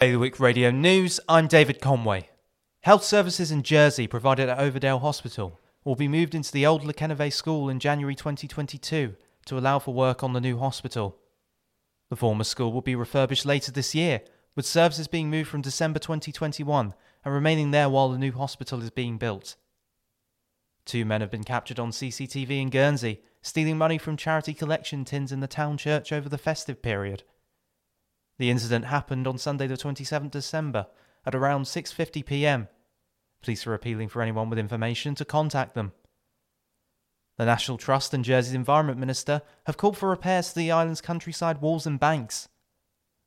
Bailiwick Radio News, I'm David Conway. Health services in Jersey provided at Overdale Hospital will be moved into the old Les Quennevais School in January 2022 to allow for work on the new hospital. The former school will be refurbished later this year, with services being moved from December 2021 and remaining there while the new hospital is being built. Two men have been captured on CCTV in Guernsey, stealing money from charity collection tins in the town church over the festive period. The incident happened on Sunday the 27th December at around 6:50 p.m. Police are appealing for anyone with information to contact them. The National Trust and Jersey's Environment Minister have called for repairs to the island's countryside walls and banks.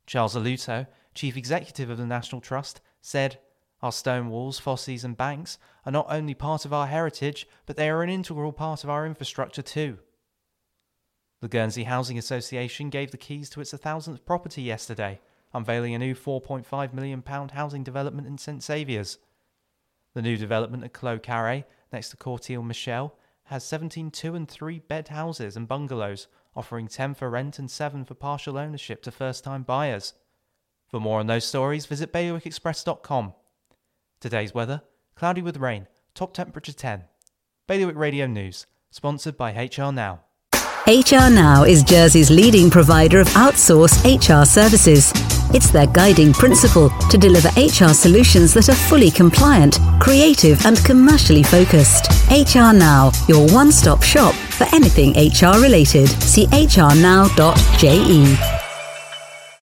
Charles Alluto, Chief Executive of the National Trust, said, Our stone walls, fosses, and banks are not only part of our heritage, but they are an integral part of our infrastructure too. The Guernsey Housing Association gave the keys to its 1000th property yesterday, unveiling a new £4.5 million housing development in St Saviour's. The new development at Clos Carre, next to Courtil Michel, has 17 two and three bed houses and bungalows, offering 10 for rent and 7 for partial ownership to first time buyers. For more on those stories, visit bailiwickexpress.com. Today's weather cloudy with rain, top temperature 10. Bailiwick Radio News, sponsored by HR Now. HR Now is Jersey's leading provider of outsourced HR services. It's their guiding principle to deliver HR solutions that are fully compliant, creative, and commercially focused. HR Now, your one stop shop for anything HR related. See hrnow.je.